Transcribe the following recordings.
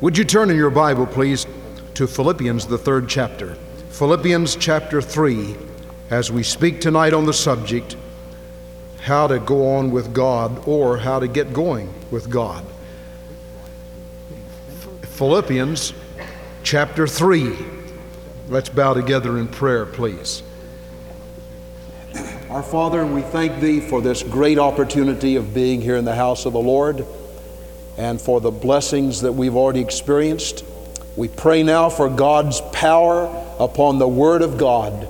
Would you turn in your Bible, please, to Philippians, the third chapter? Philippians chapter 3, as we speak tonight on the subject, how to go on with God or how to get going with God. Philippians chapter 3. Let's bow together in prayer, please. Our Father, we thank Thee for this great opportunity of being here in the house of the Lord and for the blessings that we've already experienced. We pray now for God's power upon the Word of God,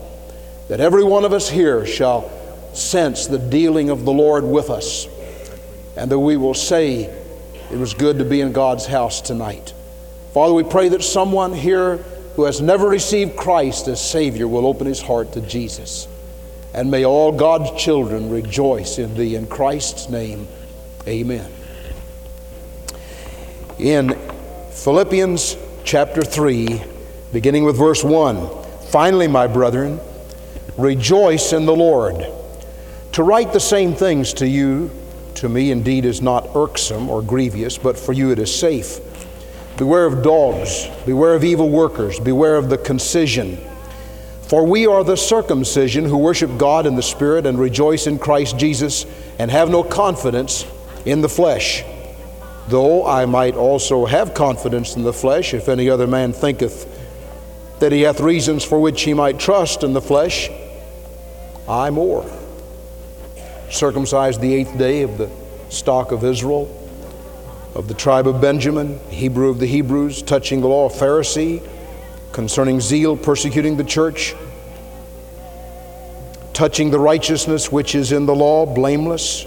that every one of us here shall sense the dealing of the Lord with us, and that we will say, It was good to be in God's house tonight. Father, we pray that someone here who has never received Christ as Savior will open his heart to Jesus. And may all God's children rejoice in thee. In Christ's name, amen. In Philippians chapter 3, beginning with verse 1 Finally, my brethren, rejoice in the Lord. To write the same things to you, to me indeed, is not irksome or grievous, but for you it is safe. Beware of dogs, beware of evil workers, beware of the concision for we are the circumcision who worship God in the Spirit and rejoice in Christ Jesus and have no confidence in the flesh. Though I might also have confidence in the flesh, if any other man thinketh that he hath reasons for which he might trust in the flesh, I more. Circumcised the eighth day of the stock of Israel, of the tribe of Benjamin, Hebrew of the Hebrews, touching the law of Pharisee concerning zeal persecuting the church, touching the righteousness which is in the law, blameless.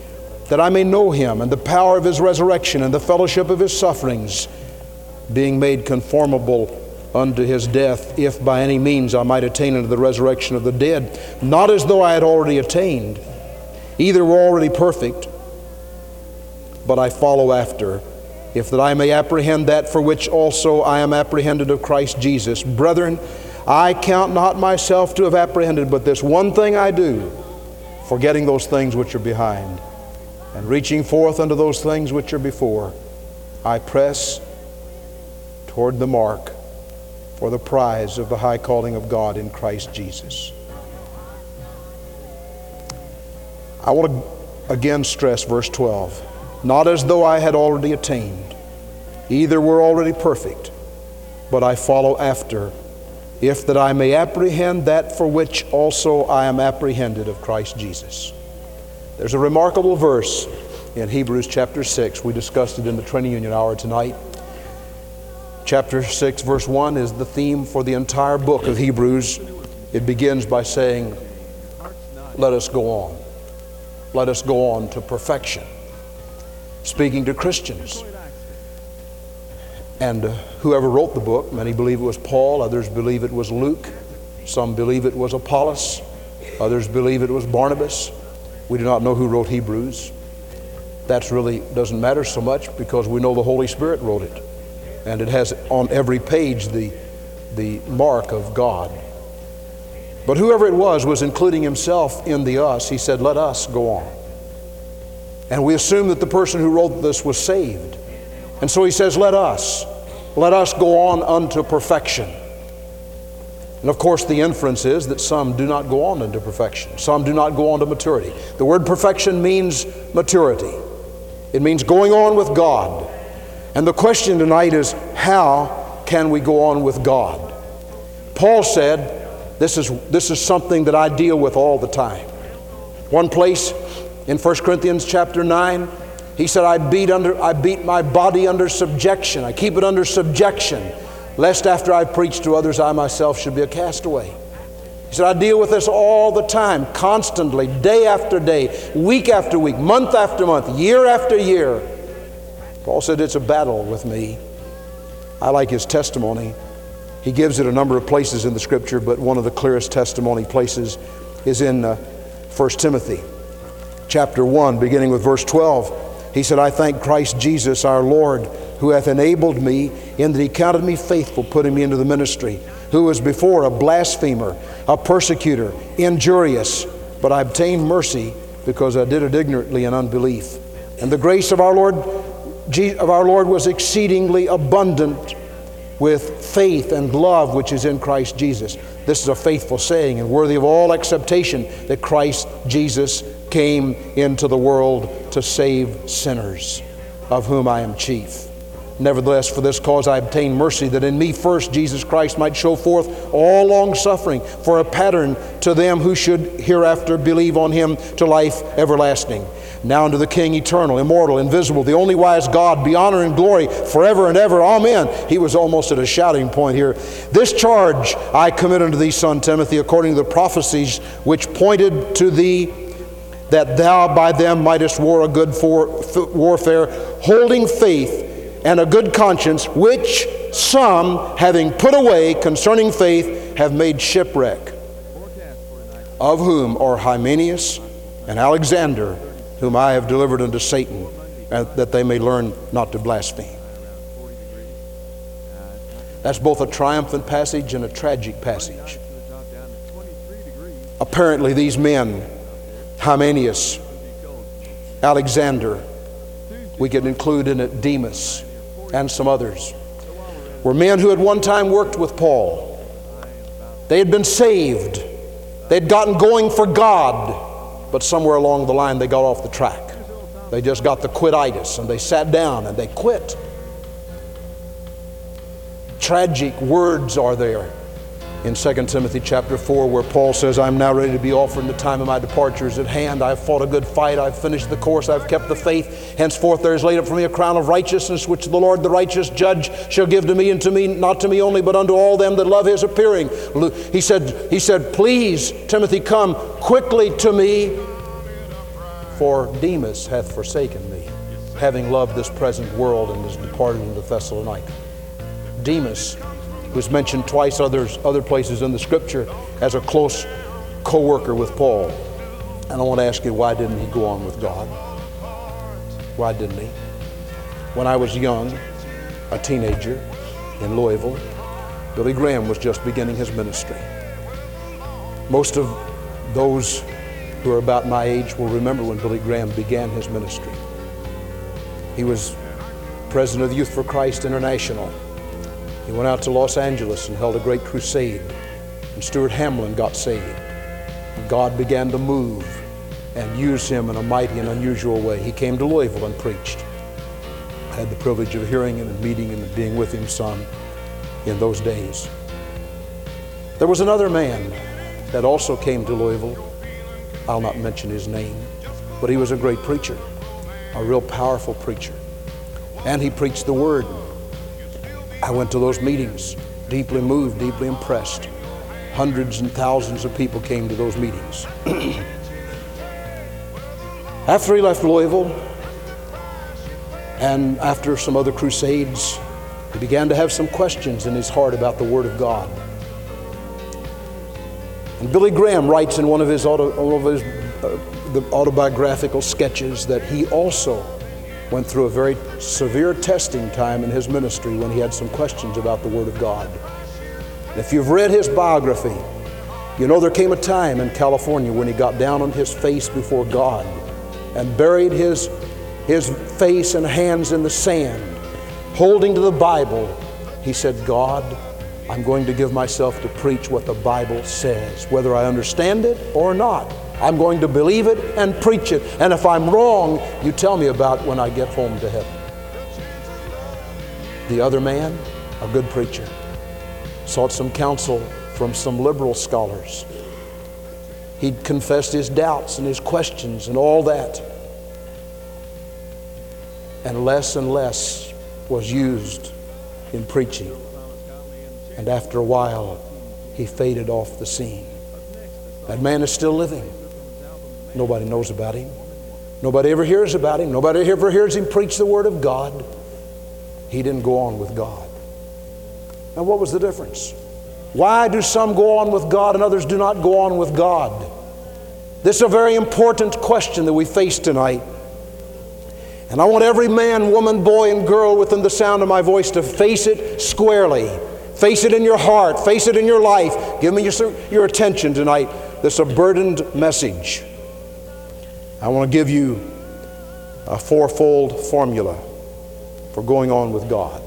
that I may know him and the power of his resurrection and the fellowship of his sufferings, being made conformable unto his death, if by any means I might attain unto the resurrection of the dead, not as though I had already attained, either were already perfect, but I follow after. If that I may apprehend that for which also I am apprehended of Christ Jesus. Brethren, I count not myself to have apprehended, but this one thing I do, forgetting those things which are behind, and reaching forth unto those things which are before, I press toward the mark for the prize of the high calling of God in Christ Jesus. I want to again stress verse 12 not as though I had already attained. Either were already perfect, but I follow after, if that I may apprehend that for which also I am apprehended of Christ Jesus. There's a remarkable verse in Hebrews chapter 6. We discussed it in the training union hour tonight. Chapter 6, verse 1 is the theme for the entire book of Hebrews. It begins by saying, Let us go on. Let us go on to perfection speaking to Christians. And uh, whoever wrote the book, many believe it was Paul, others believe it was Luke, some believe it was Apollos, others believe it was Barnabas. We do not know who wrote Hebrews. That really doesn't matter so much because we know the Holy Spirit wrote it. And it has on every page the, the mark of God. But whoever it was was including himself in the us. He said, Let us go on. And we assume that the person who wrote this was saved. And so he says, Let us, let us go on unto perfection. And of course, the inference is that some do not go on into perfection, some do not go on to maturity. The word perfection means maturity, it means going on with God. And the question tonight is how can we go on with God? Paul said, this is, this is something that I deal with all the time. One place in 1 Corinthians chapter 9, he said, I beat, under, I beat my body under subjection. I keep it under subjection, lest after I preach to others, I myself should be a castaway. He said, I deal with this all the time, constantly, day after day, week after week, month after month, year after year. Paul said, It's a battle with me. I like his testimony. He gives it a number of places in the scripture, but one of the clearest testimony places is in uh, 1 Timothy chapter 1, beginning with verse 12. He said, I thank Christ Jesus our Lord, who hath enabled me in that he counted me faithful, putting me into the ministry, who was before a blasphemer, a persecutor, injurious, but I obtained mercy because I did it ignorantly in unbelief. And the grace of our Lord of our Lord was exceedingly abundant with faith and love which is in Christ Jesus. This is a faithful saying and worthy of all acceptation that Christ Jesus came into the world to save sinners, of whom I am chief. Nevertheless, for this cause I obtained mercy, that in me first Jesus Christ might show forth all long suffering for a pattern to them who should hereafter believe on him to life everlasting. Now unto the King, eternal, immortal, invisible, the only wise God, be honor and glory forever and ever. Amen. He was almost at a shouting point here. This charge I commit unto thee, son Timothy, according to the prophecies which pointed to thee that thou by them mightest war a good for, warfare, holding faith and a good conscience, which some, having put away concerning faith, have made shipwreck, of whom are Hymenaeus and Alexander, whom I have delivered unto Satan, that they may learn not to blaspheme. That's both a triumphant passage and a tragic passage. Apparently, these men, Hymenaeus, Alexander, we could include in it Demas, and some others were men who had one time worked with Paul. They had been saved, they had gotten going for God, but somewhere along the line they got off the track. They just got the quititis and they sat down and they quit. Tragic words are there in 2 Timothy chapter 4, where Paul says, I'm now ready to be offered, and the time of my departure is at hand. I've fought a good fight, I've finished the course, I've kept the faith. Henceforth there is laid up for me a crown of righteousness, which the Lord, the righteous judge, shall give to me, and to me, not to me only, but unto all them that love his appearing. He said, he said Please, Timothy, come quickly to me, for Demas hath forsaken me, having loved this present world and is departed into Thessalonica. Demas who's mentioned twice others, other places in the scripture as a close co worker with Paul. And I want to ask you, why didn't he go on with God? Why didn't he? When I was young, a teenager in Louisville, Billy Graham was just beginning his ministry. Most of those who are about my age will remember when Billy Graham began his ministry. He was president of Youth for Christ International he went out to Los Angeles and held a great crusade, and Stuart Hamblen got saved. God began to move and use him in a mighty and unusual way. He came to Louisville and preached. I had the privilege of hearing him and meeting him and being with him some in those days. There was another man that also came to Louisville. I'll not mention his name, but he was a great preacher, a real powerful preacher. And he preached the word. I went to those meetings, deeply moved, deeply impressed. Hundreds and thousands of people came to those meetings. after he left Louisville, and after some other crusades, he began to have some questions in his heart about the Word of God. And Billy Graham writes in one of his, auto, one of his uh, the autobiographical sketches that he also went through a very severe testing time in his ministry when he had some questions about the Word of God. if you've read his biography, you know there came a time in California when he got down on his face before God and buried his, his face and hands in the sand, holding to the Bible. He said, God, I'm going to give myself to preach what the Bible says, whether I understand it or not. I'm going to believe it and preach it. And if I'm wrong, you tell me about when I get home to heaven. The other man, a good preacher, sought some counsel from some liberal scholars. He'd confessed his doubts and his questions and all that. And less and less was used in preaching. And after a while, he faded off the scene. That man is still living. Nobody knows about him. Nobody ever hears about him. Nobody ever hears him preach the Word of God. He didn't go on with God. Now, what was the difference? Why do some go on with God and others do not go on with God? This is a very important question that we face tonight. And I want every man, woman, boy, and girl within the sound of my voice to face it squarely. Face it in your heart, face it in your life. Give me your, your attention tonight. This is a burdened message. I want to give you a fourfold formula for going on with God.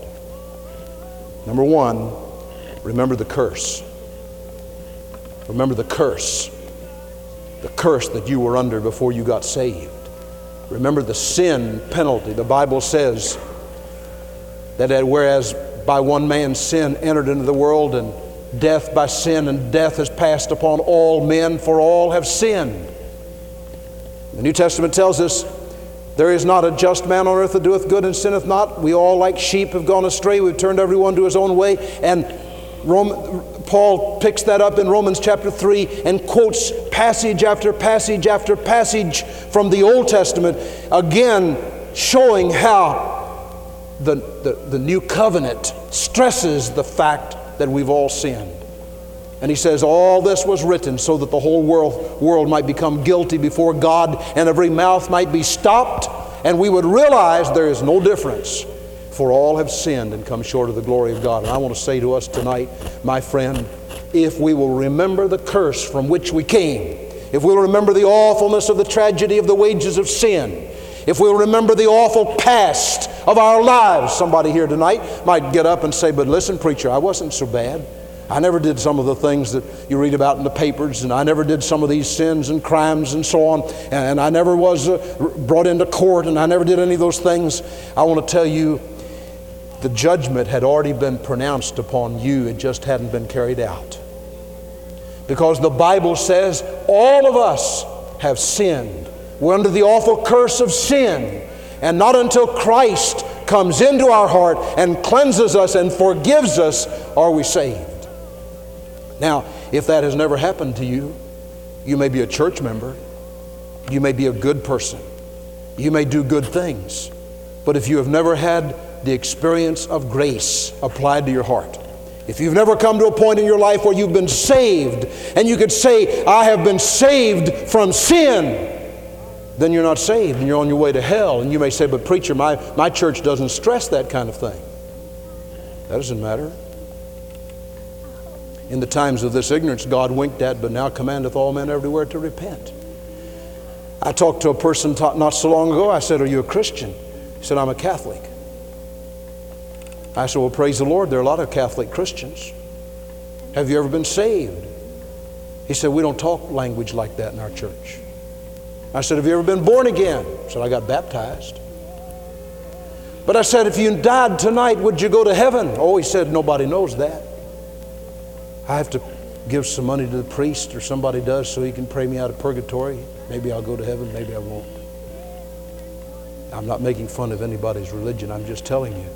Number one, remember the curse. Remember the curse. The curse that you were under before you got saved. Remember the sin penalty. The Bible says that whereas by one man's sin entered into the world, and death by sin, and death has passed upon all men, for all have sinned. The New Testament tells us there is not a just man on earth that doeth good and sinneth not. We all, like sheep, have gone astray. We've turned everyone to his own way. And Rome, Paul picks that up in Romans chapter 3 and quotes passage after passage after passage from the Old Testament, again showing how the, the, the new covenant stresses the fact that we've all sinned. And he says, All this was written so that the whole world, world might become guilty before God and every mouth might be stopped, and we would realize there is no difference for all have sinned and come short of the glory of God. And I want to say to us tonight, my friend, if we will remember the curse from which we came, if we will remember the awfulness of the tragedy of the wages of sin, if we'll remember the awful past of our lives, somebody here tonight might get up and say, But listen, preacher, I wasn't so bad. I never did some of the things that you read about in the papers, and I never did some of these sins and crimes and so on, and I never was uh, brought into court, and I never did any of those things. I want to tell you, the judgment had already been pronounced upon you, it just hadn't been carried out. Because the Bible says all of us have sinned. We're under the awful curse of sin. And not until Christ comes into our heart and cleanses us and forgives us are we saved. Now, if that has never happened to you, you may be a church member, you may be a good person, you may do good things, but if you have never had the experience of grace applied to your heart. If you've never come to a point in your life where you've been saved and you could say, I have been saved from sin, then you're not saved and you're on your way to hell. And you may say, But preacher, my, my church doesn't stress that kind of thing. That doesn't matter. In the times of this ignorance, God winked at, but now commandeth all men everywhere to repent. I talked to a person not so long ago. I said, Are you a Christian? He said, I'm a Catholic. I said, Well, praise the Lord, there are a lot of Catholic Christians. Have you ever been saved? He said, We don't talk language like that in our church. I said, Have you ever been born again? He said, I got baptized. But I said, If you died tonight, would you go to heaven? Oh, he said, Nobody knows that. I have to give some money to the priest or somebody does so he can pray me out of purgatory. Maybe I'll go to heaven, maybe I won't. I'm not making fun of anybody's religion, I'm just telling you.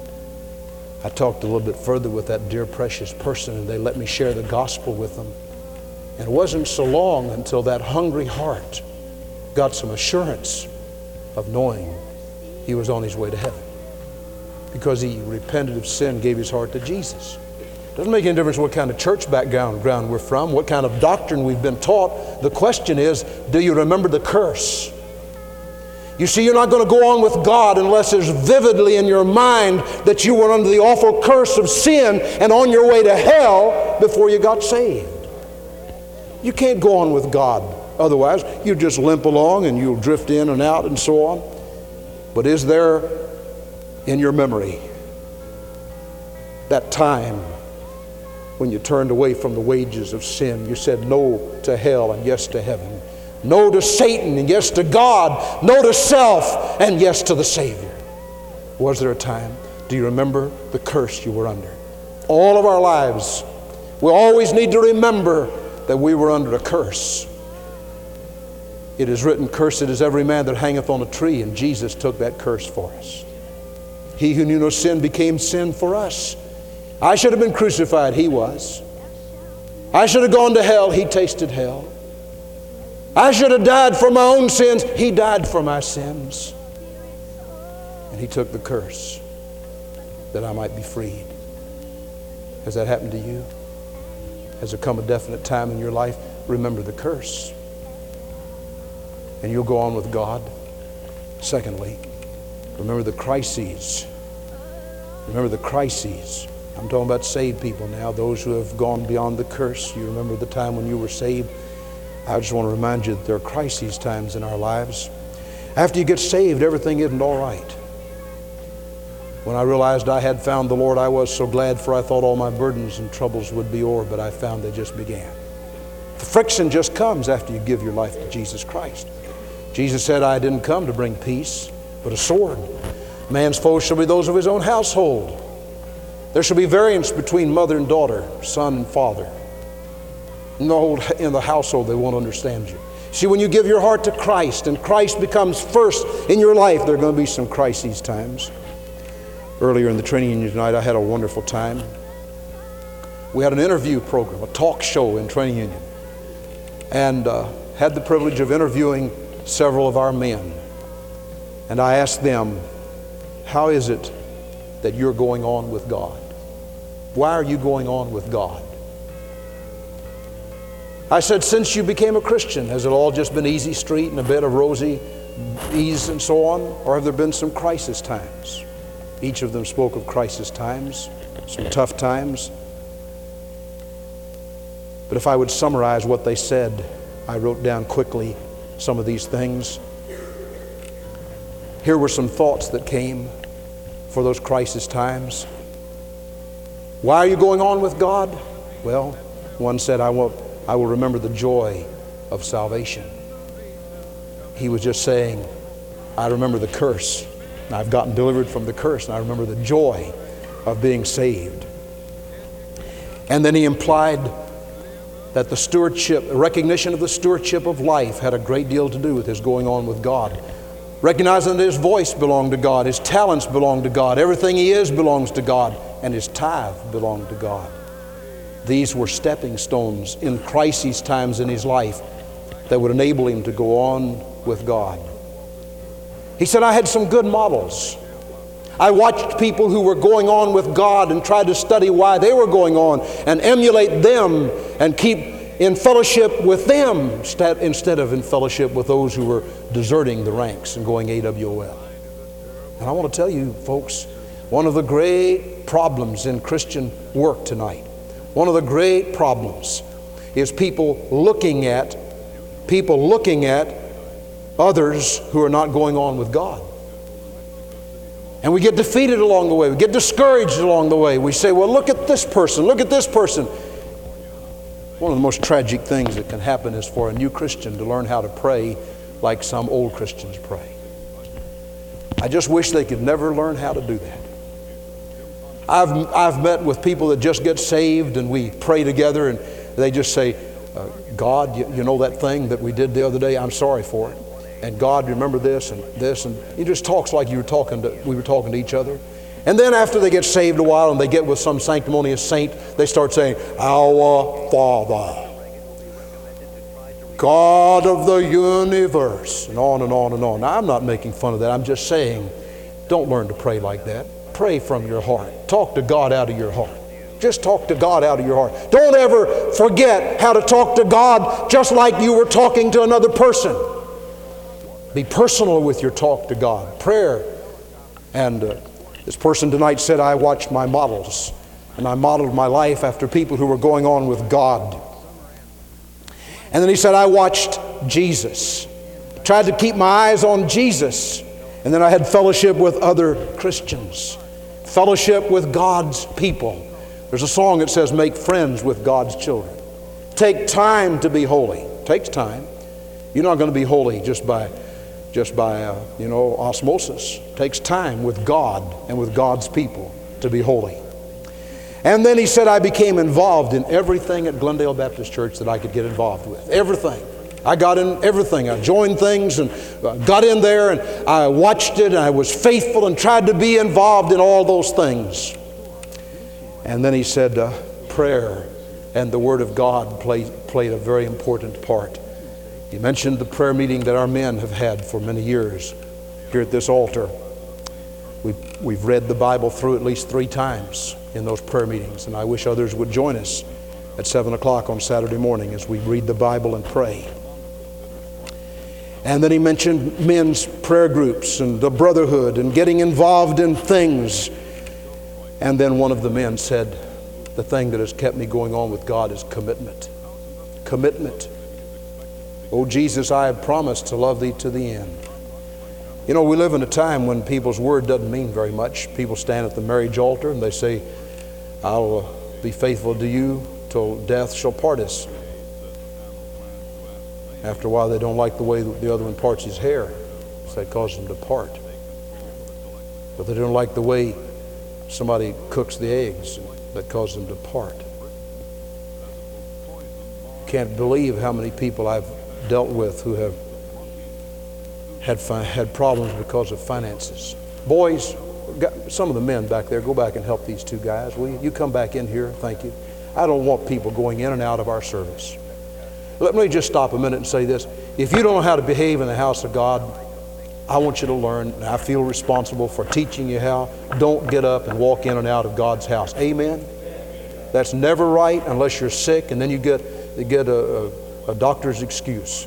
I talked a little bit further with that dear, precious person, and they let me share the gospel with them. And it wasn't so long until that hungry heart got some assurance of knowing he was on his way to heaven because he repented of sin, gave his heart to Jesus. Doesn't make any difference what kind of church background ground we're from, what kind of doctrine we've been taught. The question is, do you remember the curse? You see, you're not going to go on with God unless there's vividly in your mind that you were under the awful curse of sin and on your way to hell before you got saved. You can't go on with God otherwise. You just limp along and you'll drift in and out and so on. But is there in your memory that time when you turned away from the wages of sin? You said no to hell and yes to heaven. No to Satan and yes to God. No to self and yes to the Savior. Was there a time? Do you remember the curse you were under? All of our lives, we always need to remember that we were under a curse. It is written, Cursed is every man that hangeth on a tree, and Jesus took that curse for us. He who knew no sin became sin for us. I should have been crucified, he was. I should have gone to hell, he tasted hell. I should have died for my own sins. He died for my sins. And He took the curse that I might be freed. Has that happened to you? Has there come a definite time in your life? Remember the curse. And you'll go on with God. Secondly, remember the crises. Remember the crises. I'm talking about saved people now, those who have gone beyond the curse. You remember the time when you were saved? I just want to remind you that there are crises times in our lives. After you get saved, everything isn't all right. When I realized I had found the Lord, I was so glad, for I thought all my burdens and troubles would be o'er, but I found they just began. The friction just comes after you give your life to Jesus Christ. Jesus said, I didn't come to bring peace, but a sword. Man's foes shall be those of his own household. There shall be variance between mother and daughter, son and father. In the, old, in the household, they won't understand you. See, when you give your heart to Christ and Christ becomes first in your life, there are going to be some crises times. Earlier in the training union tonight, I had a wonderful time. We had an interview program, a talk show in training union, and uh, had the privilege of interviewing several of our men. And I asked them, How is it that you're going on with God? Why are you going on with God? I said, Since you became a Christian, has it all just been easy street and a bit of rosy ease and so on? Or have there been some crisis times? Each of them spoke of crisis times, some tough times. But if I would summarize what they said, I wrote down quickly some of these things. Here were some thoughts that came for those crisis times. Why are you going on with God? Well, one said, I will, I will remember the joy of salvation. He was just saying, I remember the curse I've gotten delivered from the curse, and I remember the joy of being saved. And then he implied that the stewardship, recognition of the stewardship of life had a great deal to do with his going on with God. Recognizing that his voice belonged to God, his talents belonged to God, everything he is belongs to God, and his tithe belonged to God. These were stepping stones in crisis times in his life that would enable him to go on with God. He said, I had some good models. I watched people who were going on with God and tried to study why they were going on and emulate them and keep in fellowship with them instead of in fellowship with those who were deserting the ranks and going AWOL. And I want to tell you, folks, one of the great problems in Christian work tonight, one of the great problems is people looking at people looking at others who are not going on with God. And we get defeated along the way. We get discouraged along the way. We say, well, look at this person, look at this person. One of the most tragic things that can happen is for a new Christian to learn how to pray like some old Christians pray. I just wish they could never learn how to do that. I've, I've met with people that just get saved and we pray together and they just say, uh, God, you, you know that thing that we did the other day? I'm sorry for it and God, remember this and this, and he just talks like you were talking to, we were talking to each other. And then after they get saved a while and they get with some sanctimonious saint, they start saying, Our Father, God of the universe, and on and on and on. Now, I'm not making fun of that. I'm just saying, don't learn to pray like that. Pray from your heart. Talk to God out of your heart. Just talk to God out of your heart. Don't ever forget how to talk to God just like you were talking to another person. Be personal with your talk to God, prayer. And uh, this person tonight said, I watched my models, and I modeled my life after people who were going on with God. And then he said, I watched Jesus. Tried to keep my eyes on Jesus. And then I had fellowship with other Christians, fellowship with God's people. There's a song that says, Make friends with God's children. Take time to be holy. Takes time. You're not going to be holy just by just by, uh, you know, osmosis. It takes time with God and with God's people to be holy. And then he said, I became involved in everything at Glendale Baptist Church that I could get involved with. Everything. I got in everything. I joined things and uh, got in there and I watched it and I was faithful and tried to be involved in all those things. And then he said, uh, prayer and the Word of God played, played a very important part. He mentioned the prayer meeting that our men have had for many years here at this altar. We've, we've read the Bible through at least three times. in those prayer meetings. And I wish others would join us at 7 o'clock on Saturday morning as we read the Bible and pray. And then he mentioned men's prayer groups and the brotherhood and getting involved in things. And then one of the men said, The thing that has kept me going on with God is commitment. Commitment. Oh, Jesus, I have promised to love thee to the end. You know, we live in a time when people's word doesn't mean very much. People stand at the marriage altar and they say, I'll uh, be faithful to you till death shall part us. After a while, they don't like the way the other one parts his hair, so that causes them to part. But they don't like the way somebody cooks the eggs, that causes them to part. Can't believe how many people I've dealt with who have had, fi- had problems because of finances. Boys, some of the men back there, go back and help these two guys. Will you? you come back in here? Thank you. I don't want people going in and out of our service. Let me just stop a minute and say this. If you don't know how to behave in the house of God, I want you to learn, I feel responsible for teaching you how. Don't get up and walk in and out of God's house. Amen? That's never right unless you're sick, and then you get, get a, a, a doctor's excuse.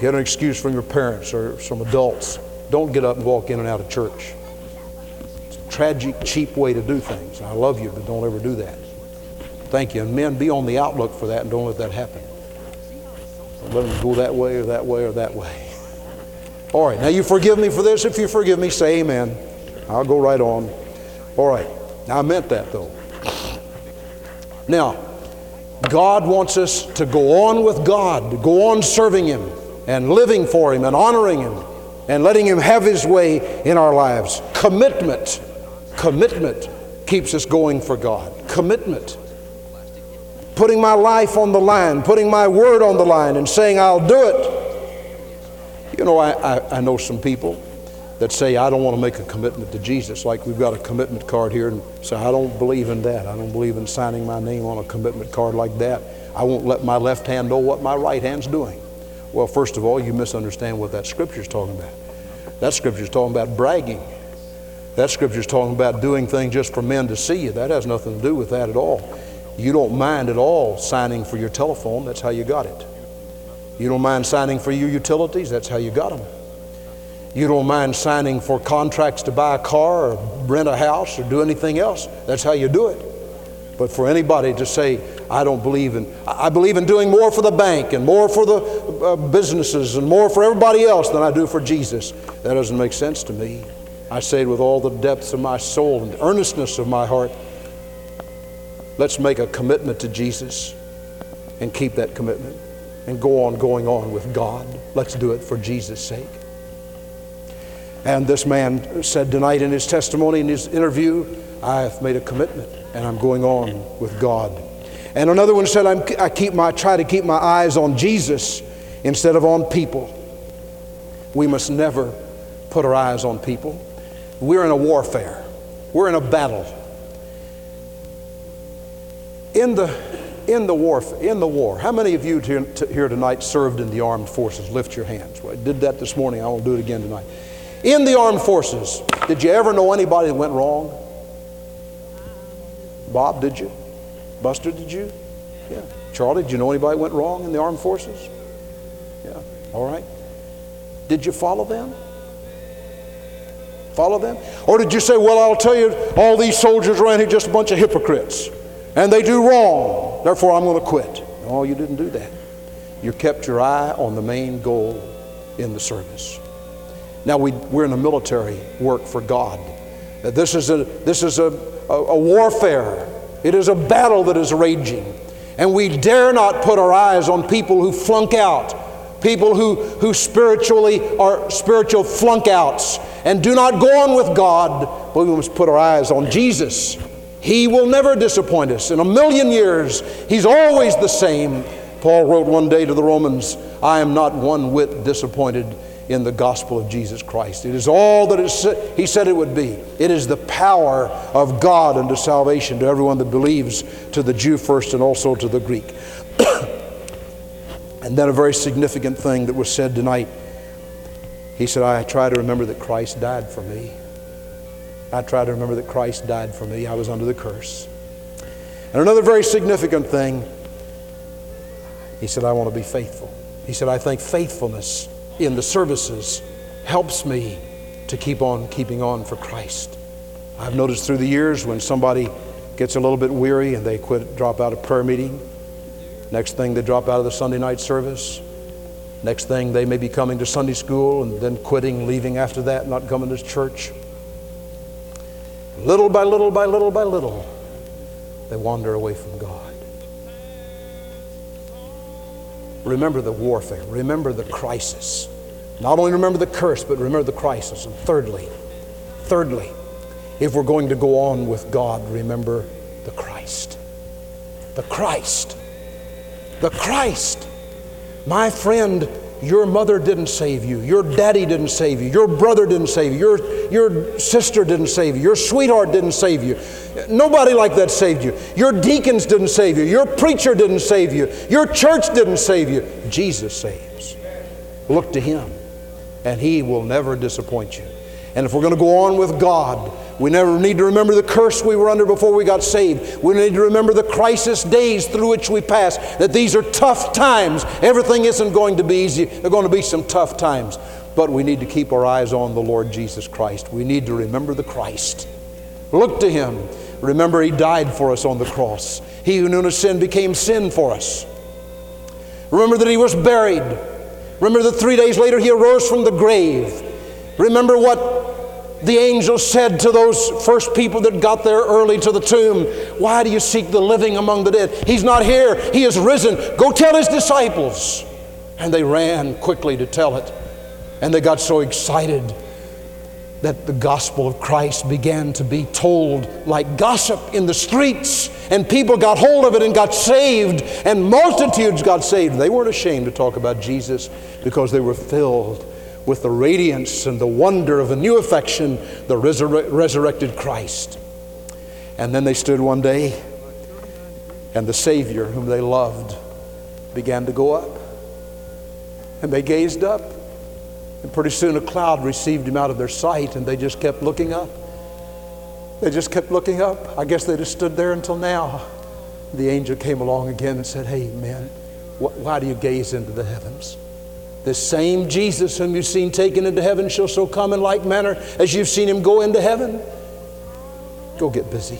Get an excuse from your parents or some adults. Don't get up and walk in and out of church. It's a tragic, cheap way to do things. I love you, but don't ever do that. Thank you. And men, be on the outlook for that and don't let that happen. Don't let them go that way or that way or that way. All right, now you forgive me for this. If you forgive me, say amen. I'll go right on. All right, now I meant that though. Now, God wants us to go on with God, go on serving Him and living for Him and honoring Him and letting Him have His way in our lives. Commitment, commitment keeps us going for God. Commitment. Putting my life on the line, putting my word on the line, and saying, I'll do it. You know, I, I, I know some people that say, I don't want to make a commitment to Jesus. Like we've got a commitment card here, and say, I don't believe in that. I don't believe in signing my name on a commitment card like that. I won't let my left hand know what my right hand's doing. Well, first of all, you misunderstand what that scripture is talking about. That scripture is talking about bragging. That scripture is talking about doing things just for men to see you. That has nothing to do with that at all. You don't mind at all signing for your telephone. That's how you got it. You don't mind signing for your utilities. That's how you got them. You don't mind signing for contracts to buy a car or rent a house or do anything else. That's how you do it. But for anybody to say, I don't believe in, I believe in doing more for the bank and more for the uh, businesses and more for everybody else than I do for Jesus, that doesn't make sense to me. I say it with all the depths of my soul and earnestness of my heart. Let's make a commitment to Jesus and keep that commitment and go on going on with God. Let's do it for Jesus' sake. And this man said tonight in his testimony, in his interview, I have made a commitment and I'm going on with God. And another one said, i keep my, try to keep my eyes on Jesus instead of on people. We must never put our eyes on people. We're in a warfare, we're in a battle. In the, in the war, in the war, how many of you here tonight served in the armed forces? Lift your hands. Well, I did that this morning. I won't do it again tonight. In the armed forces, did you ever know anybody that went wrong? Bob, did you? Buster, did you? Yeah. Charlie, did you know anybody that went wrong in the armed forces? Yeah. All right. Did you follow them? Follow them? Or did you say, well, I'll tell you, all these soldiers around here just a bunch of hypocrites and they do wrong, therefore I'm going to quit? No, you didn't do that. You kept your eye on the main goal in the service. Now, we, we're in a military work for God. This is, a, this is a, a, a warfare, it is a battle that is raging. And we dare not put our eyes on people who flunk out, people who, who spiritually are spiritual flunk outs and do not go on with God, but we must put our eyes on Jesus. He will never disappoint us. In a million years, He's always the same. Paul wrote one day to the Romans, I am not one whit disappointed in the gospel of Jesus Christ. It is all that He said it would be. It is the power of God unto salvation to everyone that believes, to the Jew first and also to the Greek. and then a very significant thing that was said tonight. He said, I try to remember that Christ died for me. I try to remember that Christ died for me. I was under the curse. And another very significant thing, he said, I want to be faithful. He said, I think faithfulness in the services helps me to keep on keeping on for Christ. I've noticed through the years when somebody gets a little bit weary and they quit, drop out of prayer meeting, next thing they drop out of the Sunday night service, next thing they may be coming to Sunday school and then quitting, leaving after that, not coming to church. Little by little by little by little, they wander away from God. Remember the warfare, remember the crisis. Not only remember the curse, but remember the crisis. And thirdly, thirdly, if we're going to go on with God, remember the Christ. The Christ. The Christ. My friend, your mother didn't save you. Your daddy didn't save you. Your brother didn't save you. Your, your sister didn't save you. Your sweetheart didn't save you. Nobody like that saved you. Your deacons didn't save you. Your preacher didn't save you. Your church didn't save you. Jesus saves. Look to Him, and He will never disappoint you. And if we're going to go on with God, we never need to remember the curse we were under before we got saved. We need to remember the crisis days through which we pass, that these are tough times. Everything isn't going to be easy. There are going to be some tough times. But we need to keep our eyes on the Lord Jesus Christ. We need to remember the Christ. Look to Him. Remember, He died for us on the cross. He who knew no sin became sin for us. Remember that He was buried. Remember that three days later He arose from the grave. Remember what the angel said to those first people that got there early to the tomb, Why do you seek the living among the dead? He's not here, he is risen. Go tell his disciples. And they ran quickly to tell it. And they got so excited that the gospel of Christ began to be told like gossip in the streets, and people got hold of it and got saved, and multitudes got saved. They weren't ashamed to talk about Jesus because they were filled with the radiance and the wonder of a new affection, the resur- resurrected Christ. And then they stood one day, and the Savior, whom they loved, began to go up. And they gazed up, and pretty soon a cloud received him out of their sight, and they just kept looking up. They just kept looking up. I guess they just stood there until now. The angel came along again and said, Hey, men, wh- why do you gaze into the heavens? The same Jesus whom you've seen taken into heaven shall so come in like manner as you've seen him go into heaven. Go get busy.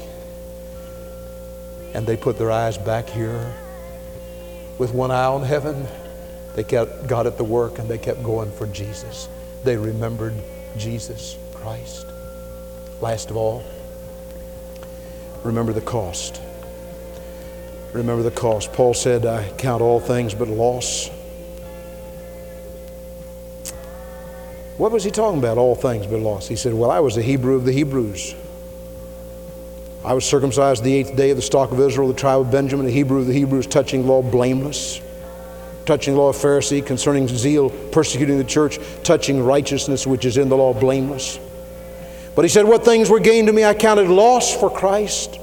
And they put their eyes back here with one eye on heaven. They kept, got at the work and they kept going for Jesus. They remembered Jesus Christ. Last of all, remember the cost. Remember the cost. Paul said, I count all things but loss. What was he talking about? All things but loss. He said, Well, I was a Hebrew of the Hebrews. I was circumcised the eighth day of the stock of Israel, the tribe of Benjamin, a Hebrew of the Hebrews, touching law blameless, touching law of Pharisee, concerning zeal, persecuting the church, touching righteousness which is in the law blameless. But he said, What things were gained to me I counted loss for Christ.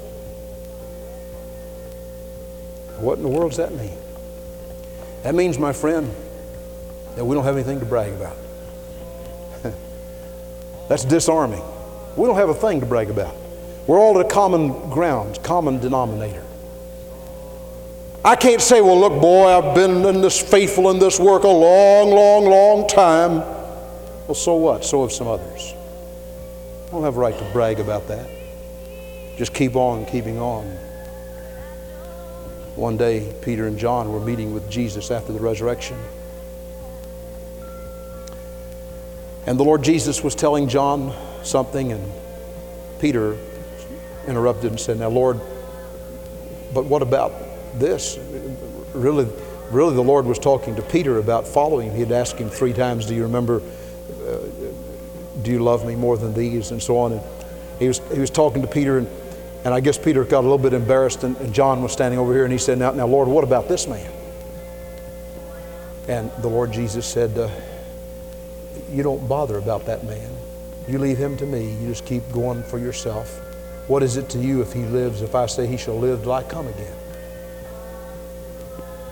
What in the world does that mean? That means, my friend, that we don't have anything to brag about. That's disarming. We don't have a thing to brag about. We're all at a common ground, common denominator. I can't say, well, look, boy, I've been in this faithful in this work a long, long, long time. Well, so what? So have some others. I don't have a right to brag about that. Just keep on keeping on. One day, Peter and John were meeting with Jesus after the resurrection. And the Lord Jesus was telling John something, and Peter interrupted and said, Now, Lord, but what about this? Really, really, the Lord was talking to Peter about following him. He had asked him three times, Do you remember, uh, do you love me more than these? And so on. And he was, he was talking to Peter, and, and I guess Peter got a little bit embarrassed, and, and John was standing over here, and he said, Now, now Lord, what about this man? And the Lord Jesus said, uh, you don't bother about that man. You leave him to me. You just keep going for yourself. What is it to you if he lives, if I say he shall live till I come again?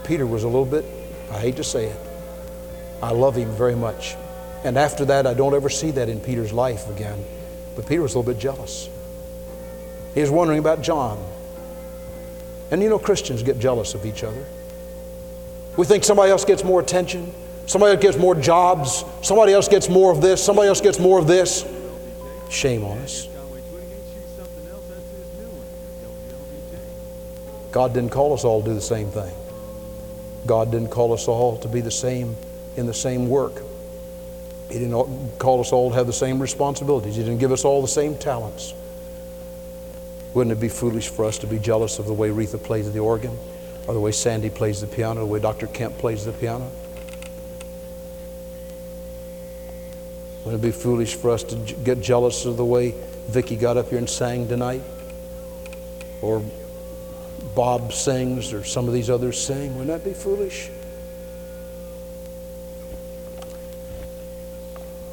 Peter was a little bit, I hate to say it, I love him very much. And after that, I don't ever see that in Peter's life again. But Peter was a little bit jealous. He was wondering about John. And you know, Christians get jealous of each other. We think somebody else gets more attention, somebody else gets more jobs, somebody else gets more of this, somebody else gets more of this. Shame on us. God didn't call us all to do the same thing. God didn't call us all to be the same in the same work. He didn't call us all to have the same responsibilities. He didn't give us all the same talents. Wouldn't it be foolish for us to be jealous of the way Retha plays the organ, or the way Sandy plays the piano, or the way Dr. Kemp plays the piano? Wouldn't it be foolish for us to get jealous of the way Vicki got up here and sang tonight? Or Bob sings, or some of these others sing? Wouldn't that be foolish?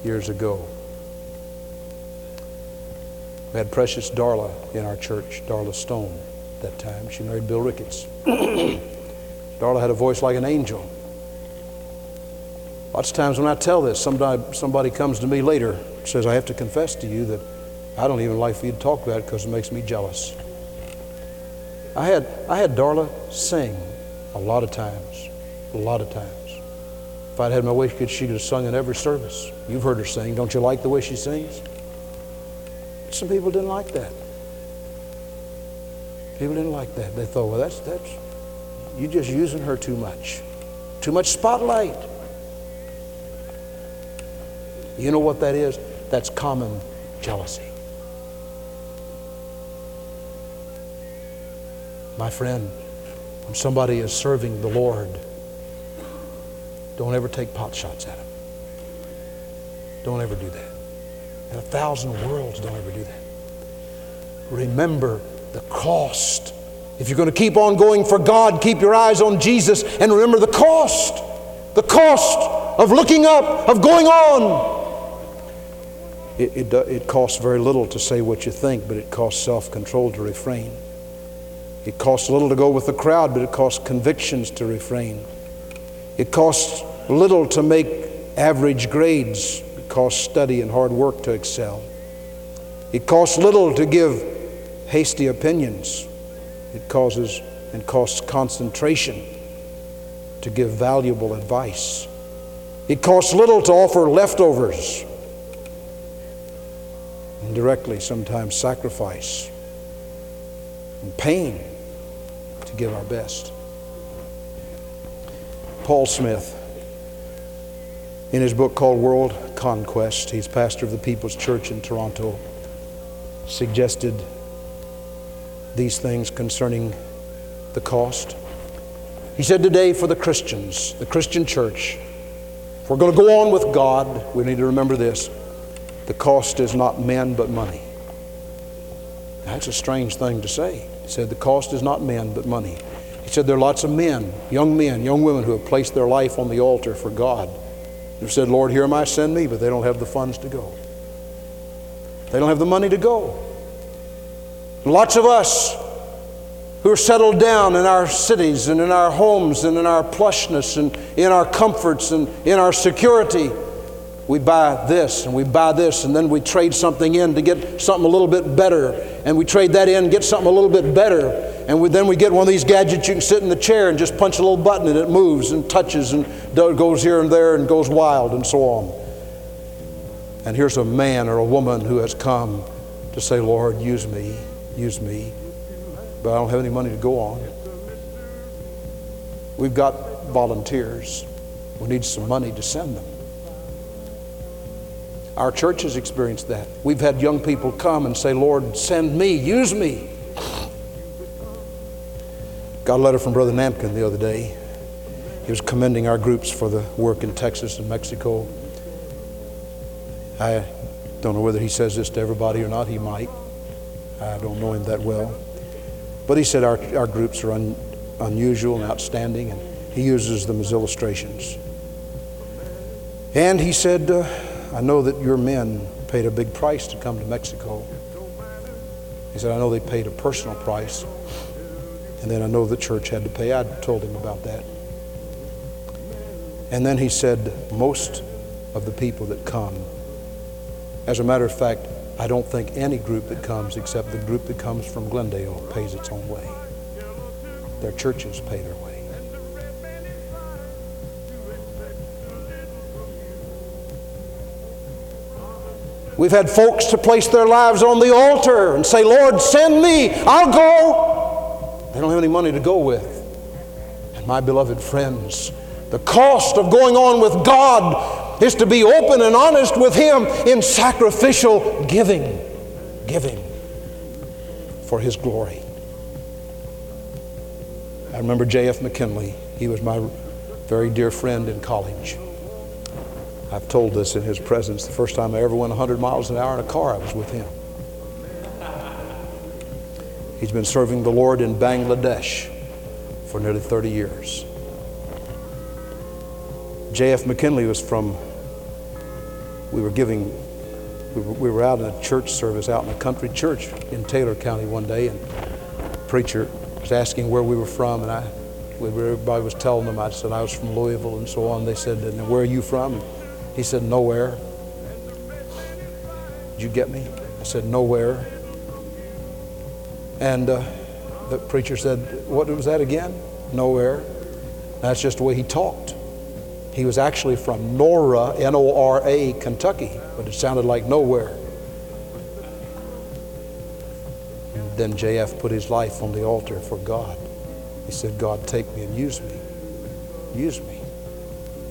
Years ago, we had precious Darla in our church, Darla Stone, that time. She married Bill Ricketts. Darla had a voice like an angel. Lots of times when I tell this, somebody, somebody comes to me later and says, I have to confess to you that I don't even like for you to talk about it because it makes me jealous. I had, I had Darla sing a lot of times, a lot of times. If I'd had my way, she could have sung in every service. You've heard her sing. Don't you like the way she sings? Some people didn't like that. People didn't like that. They thought, well, that's, that's, you're just using her too much. Too much spotlight. You know what that is? That's common jealousy. My friend, when somebody is serving the Lord, don't ever take pot shots at him. Don't ever do that. In a thousand worlds, don't ever do that. Remember the cost. If you're going to keep on going for God, keep your eyes on Jesus and remember the cost. The cost of looking up, of going on. It, it, it costs very little to say what you think, but it costs self control to refrain. It costs little to go with the crowd, but it costs convictions to refrain. It costs little to make average grades, it costs study and hard work to excel. It costs little to give hasty opinions. It causes and costs concentration to give valuable advice. It costs little to offer leftovers. Indirectly, sometimes sacrifice and pain to give our best. Paul Smith, in his book called World Conquest, he's pastor of the People's Church in Toronto, suggested these things concerning the cost. He said today for the Christians, the Christian church, if we're going to go on with God, we need to remember this the cost is not men but money. That's a strange thing to say. He said, The cost is not men, but money. He said, There are lots of men, young men, young women who have placed their life on the altar for God. They've said, Lord, here am I, send me, but they don't have the funds to go. They don't have the money to go. Lots of us who are settled down in our cities and in our homes and in our plushness and in our comforts and in our security we buy this and we buy this and then we trade something in to get something a little bit better. And we trade that in get something a little bit better. And we, then we get one of these gadgets you can sit in the chair and just punch a little button and it moves and touches and goes here and there and goes wild and so on. And here's a man or a woman who has come to say lord use me use me. But i don't have any money to go on. We've got volunteers. We need some money to send them our church has experienced that. We've had young people come and say, Lord, send me, use me. Got a letter from Brother Namkin the other day. He was commending our groups for the work in Texas and Mexico. I don't know whether he says this to everybody or not. He might. I don't know him that well. But he said our, our groups are un, unusual and outstanding, and he uses them as illustrations. And he said, uh, I know that your men paid a big price to come to Mexico. He said, I know they paid a personal price. And then I know the church had to pay. I told him about that. And then he said, most of the people that come, as a matter of fact, I don't think any group that comes, except the group that comes from Glendale, pays its own way. Their churches pay their way. We've had folks to place their lives on the altar and say, Lord, send me, I'll go. They don't have any money to go with. And my beloved friends, the cost of going on with God is to be open and honest with Him in sacrificial giving. Giving for His glory. I remember J.F. McKinley. He was my very dear friend in college. I've told this in his presence. The first time I ever went 100 miles an hour in a car, I was with him. He's been serving the Lord in Bangladesh for nearly 30 years. J.F. McKinley was from, we were giving, we were, we were out in a church service out in a country church in Taylor County one day, and the preacher was asking where we were from, and I, everybody was telling them, I said I was from Louisville and so on. They said, and where are you from? He said, Nowhere. Did you get me? I said, Nowhere. And uh, the preacher said, What was that again? Nowhere. That's just the way he talked. He was actually from Nora, N O R A, Kentucky, but it sounded like nowhere. Then JF put his life on the altar for God. He said, God, take me and use me. Use me.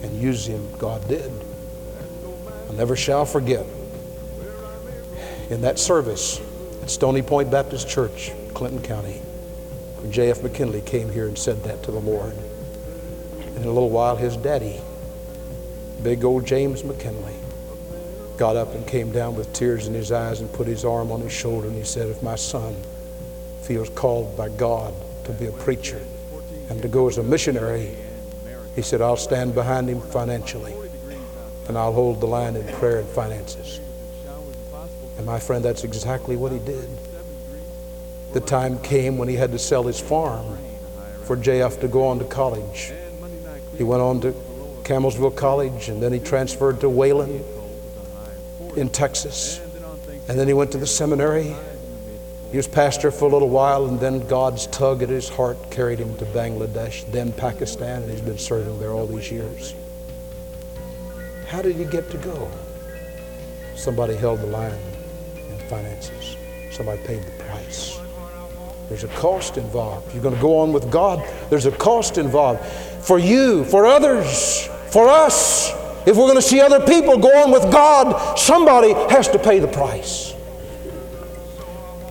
And use him, God did. I never shall forget in that service at Stony Point Baptist Church, Clinton County, when J.F. McKinley came here and said that to the Lord. And in a little while, his daddy, big old James McKinley, got up and came down with tears in his eyes and put his arm on his shoulder and he said, If my son feels called by God to be a preacher and to go as a missionary, he said, I'll stand behind him financially and I'll hold the line in prayer and finances. And my friend, that's exactly what he did. The time came when he had to sell his farm for JF to go on to college. He went on to Campbellsville College and then he transferred to Wayland in Texas. And then he went to the seminary. He was pastor for a little while, and then God's tug at his heart carried him to Bangladesh, then Pakistan, and he's been serving there all these years. How did he get to go? Somebody held the line in finances. Somebody paid the price. There's a cost involved. You're going to go on with God, there's a cost involved. For you, for others, for us, if we're going to see other people go on with God, somebody has to pay the price.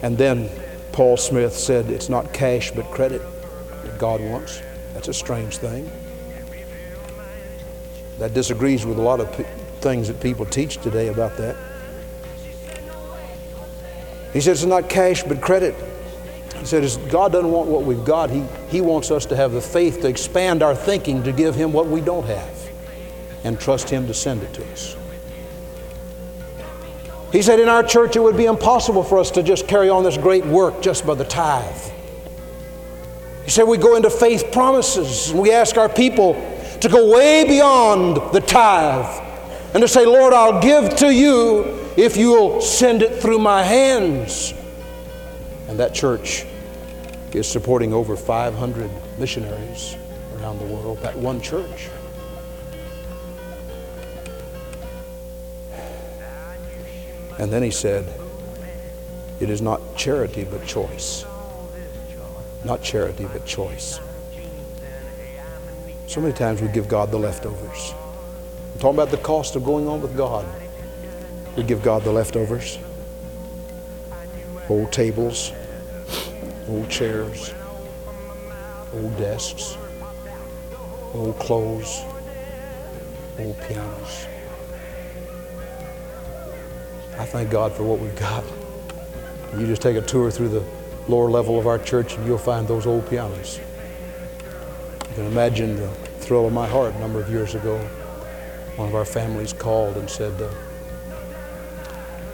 And then Paul Smith said, It's not cash but credit that God wants. That's a strange thing. That disagrees with a lot of p- things that people teach today about that. He says it's not cash but credit. He said God doesn't want what we've got. He, he wants us to have the faith to expand our thinking to give Him what we don't have and trust Him to send it to us. He said in our church it would be impossible for us to just carry on this great work just by the tithe. He said we go into faith promises and we ask our people to go way beyond the tithe and to say, Lord, I'll give to you if you'll send it through my hands. And that church is supporting over 500 missionaries around the world, that one church. And then he said, It is not charity but choice. Not charity but choice. So many times we give God the leftovers. I'm talking about the cost of going on with God. We give God the leftovers. Old tables, old chairs, old desks, old clothes, old pianos. I thank God for what we've got. You just take a tour through the lower level of our church and you'll find those old pianos. You can imagine the thrill of my heart a number of years ago. One of our families called and said, uh,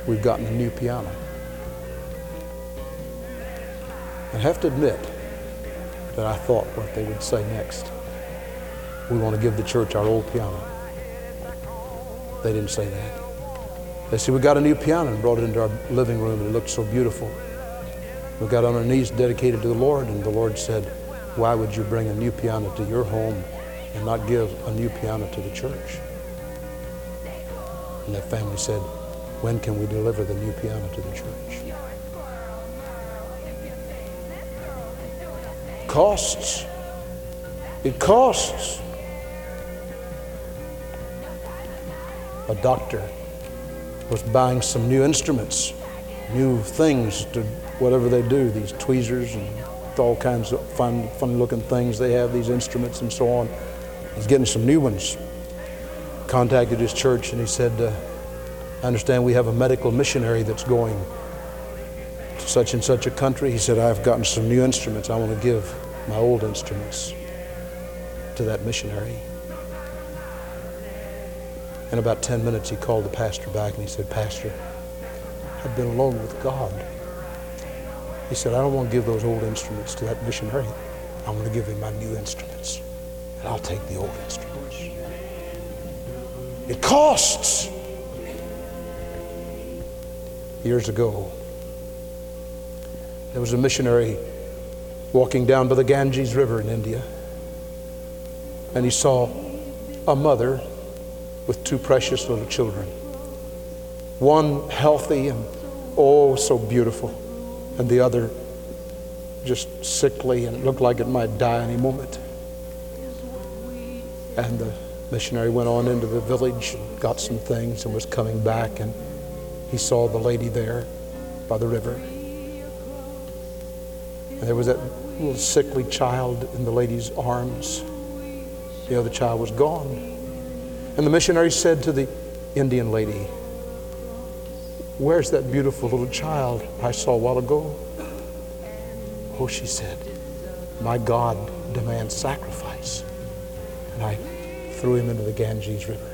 We've gotten a new piano. I have to admit that I thought what they would say next. We want to give the church our old piano. They didn't say that. They said, We got a new piano and brought it into our living room and it looked so beautiful. We got on our knees dedicated to the Lord, and the Lord said, Why would you bring a new piano to your home and not give a new piano to the church? And that family said, When can we deliver the new piano to the church? Costs. It costs. A doctor was buying some new instruments, new things to whatever they do, these tweezers and all kinds of fun, funny looking things they have, these instruments and so on. He's getting some new ones. Contacted his church and he said, uh, I understand we have a medical missionary that's going to such and such a country. He said, I've gotten some new instruments. I want to give my old instruments to that missionary. In about 10 minutes, he called the pastor back and he said, Pastor, I've been alone with God. He said, I don't want to give those old instruments to that missionary. I want to give him my new instruments. And I'll take the old instruments. It costs. Years ago, there was a missionary walking down by the Ganges River in India. And he saw a mother with two precious little children. One healthy and oh, so beautiful, and the other just sickly and it looked like it might die any moment. And the missionary went on into the village and got some things and was coming back, and he saw the lady there by the river. And there was that little sickly child in the lady's arms. The other child was gone. And the missionary said to the Indian lady, Where's that beautiful little child I saw a while ago? Oh, she said, My God demands sacrifice. And I threw him into the Ganges River.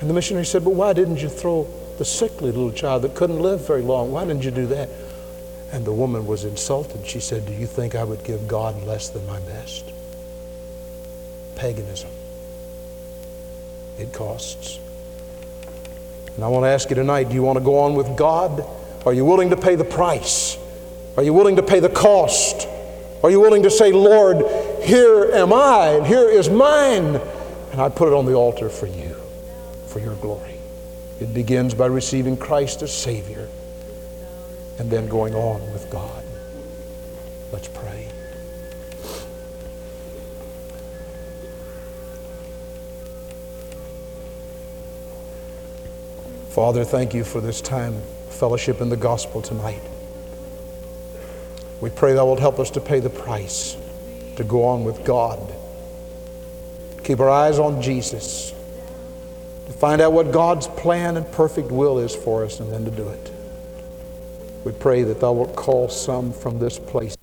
And the missionary said, But why didn't you throw the sickly little child that couldn't live very long? Why didn't you do that? And the woman was insulted. She said, Do you think I would give God less than my best? Paganism. It costs. And I want to ask you tonight do you want to go on with God? Are you willing to pay the price? Are you willing to pay the cost? Are you willing to say, Lord, here am I, and here is mine, and I put it on the altar for you, for your glory? It begins by receiving Christ as Savior and then going on with God. Let's pray. Father, thank you for this time fellowship in the gospel tonight. We pray thou wilt help us to pay the price, to go on with God, keep our eyes on Jesus, to find out what God's plan and perfect will is for us, and then to do it. We pray that thou wilt call some from this place